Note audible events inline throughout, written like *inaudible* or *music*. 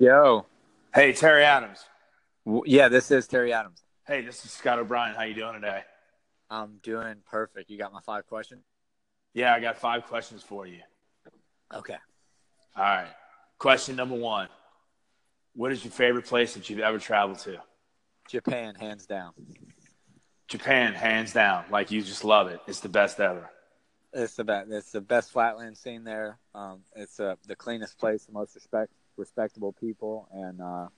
Yo. Hey, Terry Adams. W- Yeah, this is Terry Adams. Hey, this is Scott O'Brien. How you doing today? I'm doing perfect. You got my five questions? Yeah, I got five questions for you. Okay. All right. Question number one. What is your favorite place that you've ever traveled to? Japan, hands down. Japan, hands down. Like you just love it. It's the best ever. It's the best. It's the best flatland scene there. Um, it's uh, the cleanest place, the most respect, respectable people, and uh,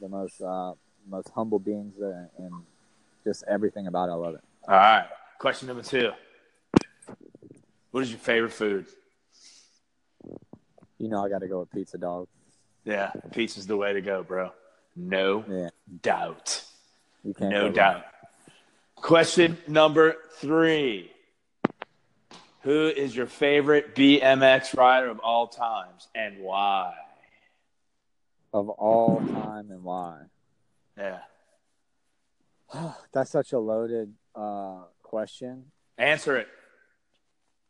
the most uh, most humble beings, and just everything about it. I love it. All right. Question number two. What is your favorite food? You know, I got to go with pizza, dog. Yeah, pizza's the way to go, bro. No Yeah, doubt. you can't. No doubt. Question number three. Who is your favorite BMX rider of all times and why? Of all time and why? Yeah. *sighs* That's such a loaded uh, question. Answer it.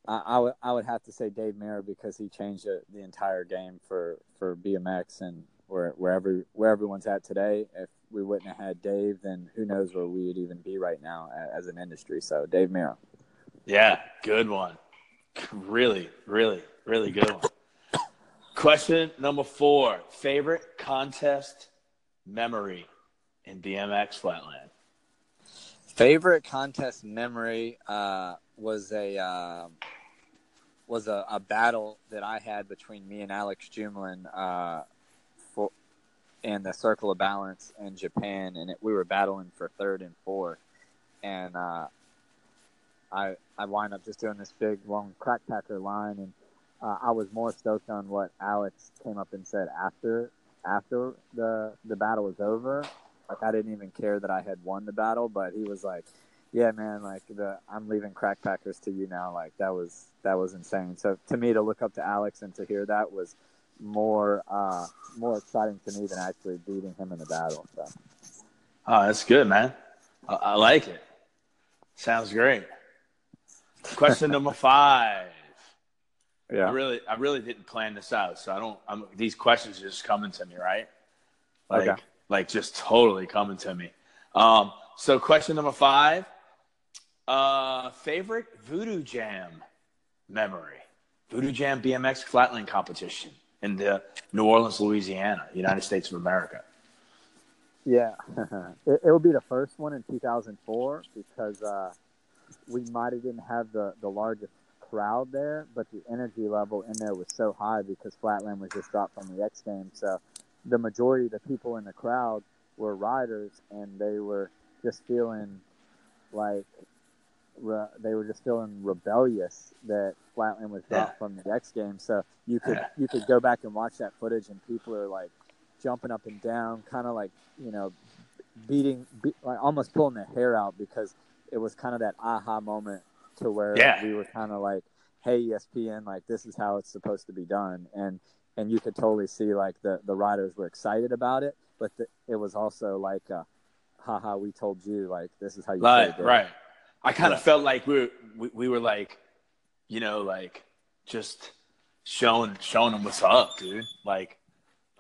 I, I would I would have to say Dave Mirra because he changed the, the entire game for, for BMX and where wherever where everyone's at today. If we wouldn't have had Dave, then who knows where we would even be right now a- as an industry. So Dave Mirra. Yeah, good one. Really, really, really good one. Question number four. Favorite contest memory in BMX Flatland? Favorite contest memory uh, was a um was a, a battle that I had between me and Alex Jumelin uh, for in the Circle of Balance in Japan, and it, we were battling for third and fourth, and uh, I I wind up just doing this big long crack packer line, and uh, I was more stoked on what Alex came up and said after after the the battle was over. Like I didn't even care that I had won the battle, but he was like, "Yeah, man, like the I'm leaving crack packers to you now." Like that was that was insane. So to me, to look up to Alex and to hear that was more uh, more exciting to me than actually beating him in the battle. So Oh, that's good, man. I, I like it. Sounds great. Question number five. I really, I really didn't plan this out, so I don't. I'm, these questions are just coming to me, right? Like, Okay. like just totally coming to me. Um, so question number five. Uh, favorite Voodoo Jam memory? Voodoo Jam BMX flatland competition in the New Orleans, Louisiana, United States of America. yeah, *laughs* it, it would be the first one in 2004 because uh, we might have didn't have the the largest crowd there, but the energy level in there was so high because Flatland was just dropped from the X Games. So the majority of the people in the crowd were riders, and they were just feeling like re- they were just feeling rebellious that Flatland was dropped Yeah. from the X Games. So you could you could go back and watch that footage, and people are like jumping up and down, kind of like you know beating, be, like almost pulling their hair out because it was kind of that aha moment to where Yeah. we were kind of like, "Hey, ESPN, like this is how it's supposed to be done," and and you could totally see like the the riders were excited about it, but the, it was also like, uh, "Haha, we told you like this is how you Right, should do it." right. I kind of Yeah. felt like we were, we, we were like, you know, like just showing showing them what's up, dude. Like,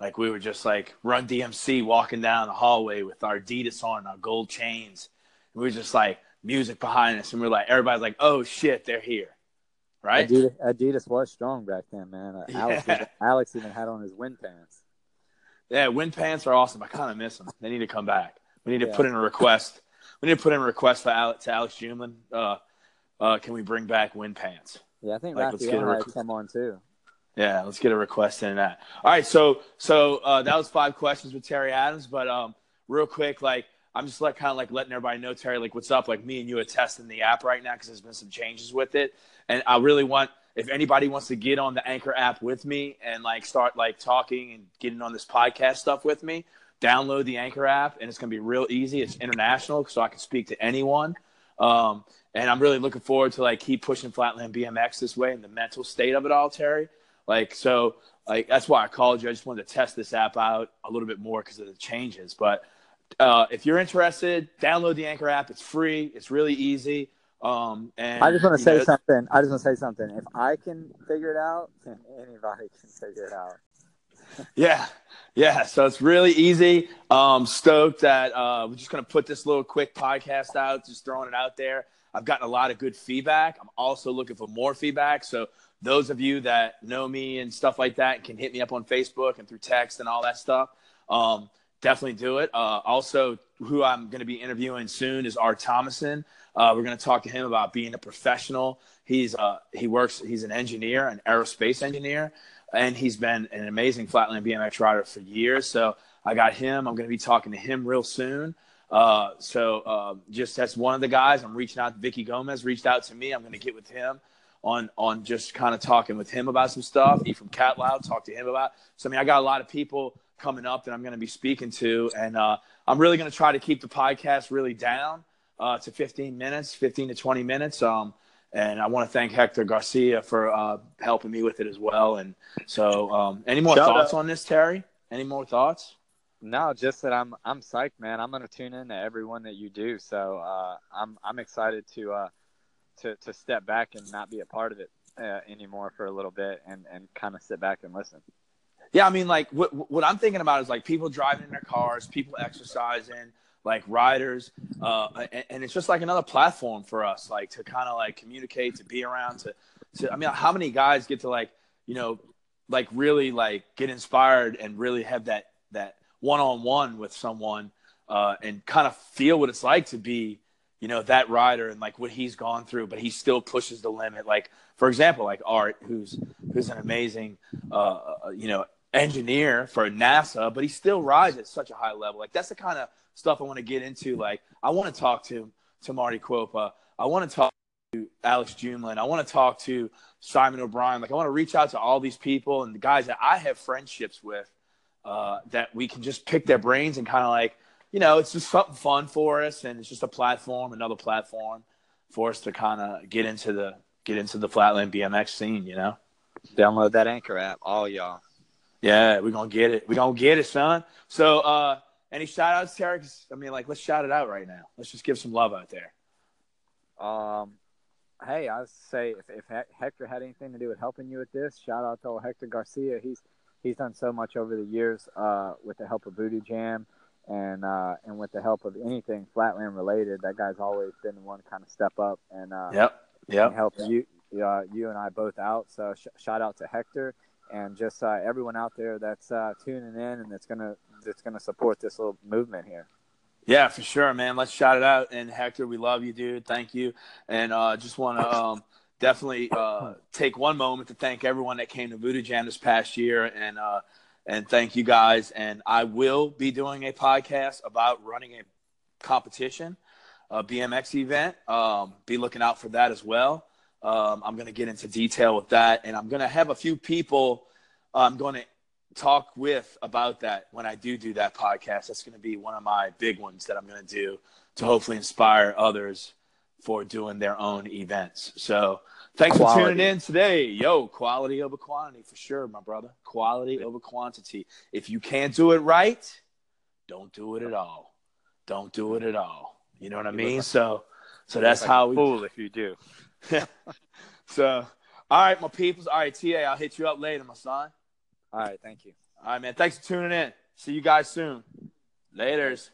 like we were just like Run DMC walking down the hallway with our Adidas on, our gold chains. We were just like music behind us, and we are like, everybody's like, oh shit, they're here, right? Adidas, Adidas was strong back then, man. Uh, *laughs* Alex, Yeah. even, Alex even had on his wind pants. Yeah, wind pants are awesome. I kind of miss them. They need to come back. We need to Yeah. put in a request. We need to put in a request for Alex, to Alex Jumelin. Uh, uh, can we bring back wind pants? Yeah, I think Like, let's get a rec- some on too. Yeah, let's get a request in that. All right, so so uh, that was five questions with Terry Adams, but um, real quick, like I'm just like kind of like letting everybody know, Terry, like what's up. Like me and you are testing the app right now because there's been some changes with it, and I really want if anybody wants to get on the Anchor app with me and like start like talking and getting on this podcast stuff with me, download the Anchor app, and it's gonna be real easy. It's international, so I can speak to anyone. Um, and I'm really looking forward to like keep pushing Flatland BMX this way and the mental state of it all, Terry. Like so, like that's why I called you. I just wanted to test this app out a little bit more because of the changes. But uh, if you're interested, download the Anchor app. It's free. It's really easy. Um, and I just want to say know, something. I just want to say something. If I can figure it out, then anybody *laughs* can figure it out. Yeah, Yeah, so it's really easy. Um, stoked that uh, we're just gonna put this little quick podcast out, just throwing it out there. I've gotten a lot of good feedback. I'm also looking for more feedback. So those of you that know me and stuff like that can hit me up on Facebook and through text and all that stuff. Um, definitely do it. Uh, also, who I'm going to be interviewing soon is Art Thomason. Uh, we're going to talk to him about being a professional. He's uh, he works. He's an engineer, an aerospace engineer, and he's been an amazing flatland BMX rider for years. So I got him. I'm going to be talking to him real soon. Uh, so uh, just that's one of the guys. I'm reaching out. Viki Gomez reached out to me. I'm going to get with him on on just kind of talking with him about some stuff. He from Cat Loud, talk to him about. So I mean, I got a lot of people coming up that I'm going to be speaking to, and uh, I'm really going to try to keep the podcast really down uh, to 15 minutes, 15 to 20 minutes. Um, and I want to thank Hector Garcia for uh, helping me with it as well. And so, um, any more Shout thoughts out. on this, Terry? Any more thoughts? No, just that I'm I'm psyched, man. I'm gonna tune in to everyone that you do. So uh, I'm I'm excited to uh, to to step back and not be a part of it uh, anymore for a little bit and and kind of sit back and listen. Yeah, I mean, like what what I'm thinking about is like people driving in their cars, people exercising, like riders, uh, and, and, it's just like another platform for us, like to kind of like communicate, to be around, to, to. I mean, how many guys get to like, you know, like really like get inspired and really have that that one on one with someone, uh, and kind of feel what it's like to be, you know, that rider and like what he's gone through, but he still pushes the limit. Like for example, like Art, who's who's an amazing, uh, uh you know, engineer for NASA, but he still rides at such a high level. Like that's the kind of stuff I want to get into. Like I want to talk to to Martti Kuoppa. I want to talk to Alex Jumelin. I want to talk to Simon O'Brien. Like I want to reach out to all these people and the guys that I have friendships with uh, that we can just pick their brains and kind of like, you know, it's just something fun for us and it's just a platform, another platform for us to kind of get into the get into the flatland BMX scene. You know, download that Anchor app, all y'all. Yeah, we're gonna get it. We're gonna get it, son. So uh any shout outs, Terry? I mean, like, let's shout it out right now. Let's just give some love out there. Um, hey, I say if, if Hector had anything to do with helping you with this, shout out to Hector Garcia. He's he's done so much over the years uh, with the help of Voodoo Jam and uh, and with the help of anything Flatland related. That guy's always been the one to kind of step up and uh, yep, yep. help you uh, you and I both out. So sh- shout out to Hector and just uh, everyone out there that's uh, tuning in and that's gonna that's gonna support this little movement here. Yeah, for sure, man. Let's shout it out. And Hector, we love you, dude. Thank you. And uh, just want to um, definitely uh, *laughs* take one moment to thank everyone that came to Voodoo Jam this past year, and uh, and thank you guys. And I will be doing a podcast about running a competition, a BMX event. Um, be looking out for that as well. Um, I'm going to get into detail with that, and I'm going to have a few people I'm going to talk with about that when I do do that podcast. That's going to be one of my big ones that I'm going to do to hopefully inspire others for doing their own events. So thanks quality. for tuning in today. Yo, quality over quantity for sure, my brother. Quality over quantity. If you can't do it right, don't do it at all. Don't do it at all. You know what I mean? So, so that's how we fool if you do. *laughs* so all right, my peoples. All right, TA, I'll hit you up later, my son. All right, thank you. All right, man. Thanks for tuning in. See you guys soon. Laters.